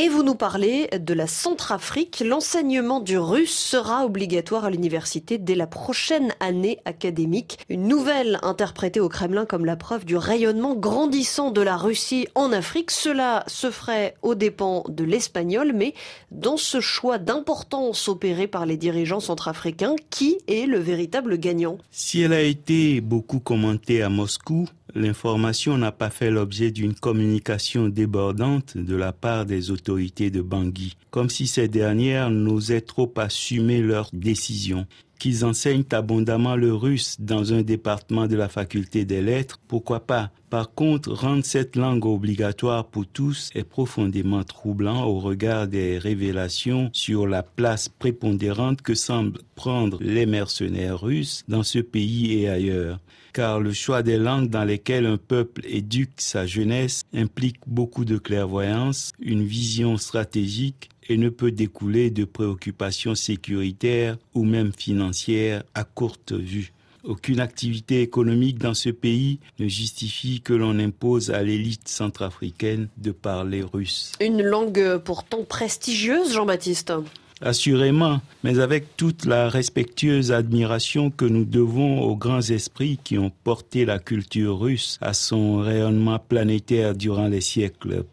Et vous nous parlez de la Centrafrique. L'enseignement du russe sera obligatoire à l'université dès la prochaine année académique. Une nouvelle interprétée au Kremlin comme la preuve du rayonnement grandissant de la Russie en Afrique. Cela se ferait aux dépens de l'espagnol, mais dans ce choix d'importance opéré par les dirigeants centrafricains, qui est le véritable gagnant? Si elle a été beaucoup commentée à Moscou, l'information n'a pas fait l'objet d'une communication débordante de la part des autorités de Bangui, comme si ces dernières n'osaient trop assumer leurs décisions qu'ils enseignent abondamment le russe dans un département de la faculté des lettres, pourquoi pas? Par contre, rendre cette langue obligatoire pour tous est profondément troublant au regard des révélations sur la place prépondérante que semblent prendre les mercenaires russes dans ce pays et ailleurs. Car le choix des langues dans lesquelles un peuple éduque sa jeunesse implique beaucoup de clairvoyance, une vision stratégique et ne peut découler de préoccupations sécuritaires ou même financières à courte vue. Aucune activité économique dans ce pays ne justifie que l'on impose à l'élite centrafricaine de parler russe. Une langue pourtant prestigieuse, Jean-Baptiste. Assurément, mais avec toute la respectueuse admiration que nous devons aux grands esprits qui ont porté la culture russe à son rayonnement planétaire durant les siècles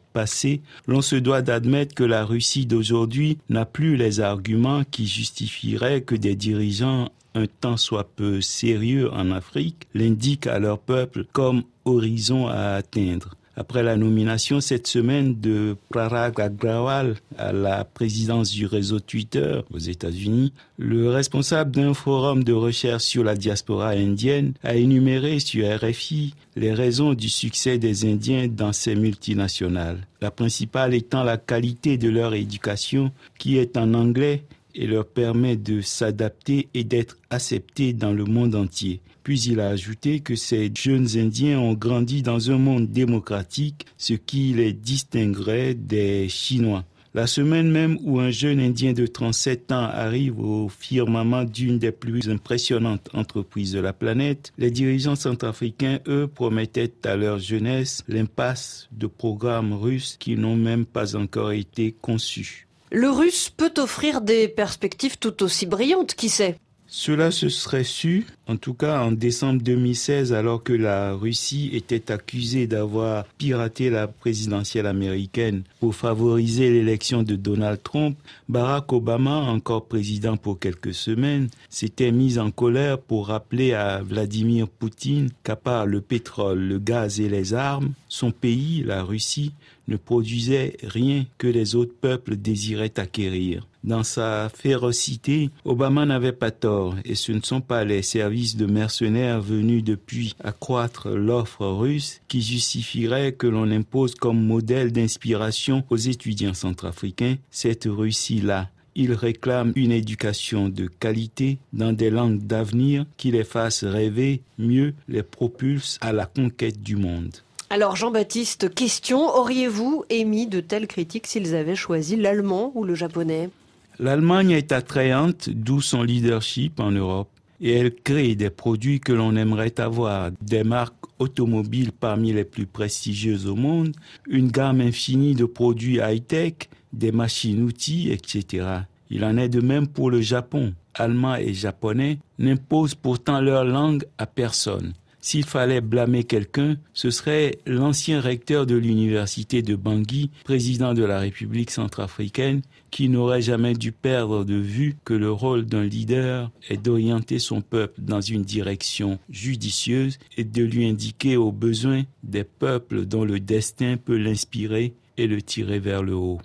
l'on se doit d'admettre que la Russie d'aujourd'hui n'a plus les arguments qui justifieraient que des dirigeants un temps soit peu sérieux en Afrique l'indiquent à leur peuple comme horizon à atteindre après la nomination cette semaine de Parag Agrawal à la présidence du réseau Twitter aux États-Unis, le responsable d'un forum de recherche sur la diaspora indienne a énuméré sur RFI les raisons du succès des Indiens dans ces multinationales. La principale étant la qualité de leur éducation qui est en anglais et leur permet de s'adapter et d'être acceptés dans le monde entier. Puis il a ajouté que ces jeunes Indiens ont grandi dans un monde démocratique, ce qui les distinguerait des Chinois. La semaine même où un jeune Indien de 37 ans arrive au firmament d'une des plus impressionnantes entreprises de la planète, les dirigeants centrafricains, eux, promettaient à leur jeunesse l'impasse de programmes russes qui n'ont même pas encore été conçus. Le russe peut offrir des perspectives tout aussi brillantes, qui sait? Cela se serait su, en tout cas en décembre 2016, alors que la Russie était accusée d'avoir piraté la présidentielle américaine pour favoriser l'élection de Donald Trump. Barack Obama, encore président pour quelques semaines, s'était mis en colère pour rappeler à Vladimir Poutine qu'à part le pétrole, le gaz et les armes, son pays, la Russie, ne produisait rien que les autres peuples désiraient acquérir. Dans sa férocité, Obama n'avait pas tort, et ce ne sont pas les services de mercenaires venus depuis accroître l'offre russe qui justifieraient que l'on impose comme modèle d'inspiration aux étudiants centrafricains cette Russie-là. Ils réclament une éducation de qualité dans des langues d'avenir qui les fassent rêver, mieux les propulsent à la conquête du monde. Alors Jean-Baptiste, question, auriez-vous émis de telles critiques s'ils avaient choisi l'allemand ou le japonais? L'Allemagne est attrayante, d'où son leadership en Europe, et elle crée des produits que l'on aimerait avoir, des marques automobiles parmi les plus prestigieuses au monde, une gamme infinie de produits high-tech, des machines-outils, etc. Il en est de même pour le Japon. Allemands et Japonais n'imposent pourtant leur langue à personne. S'il fallait blâmer quelqu'un, ce serait l'ancien recteur de l'université de Bangui, président de la République centrafricaine, qui n'aurait jamais dû perdre de vue que le rôle d'un leader est d'orienter son peuple dans une direction judicieuse et de lui indiquer aux besoins des peuples dont le destin peut l'inspirer et le tirer vers le haut.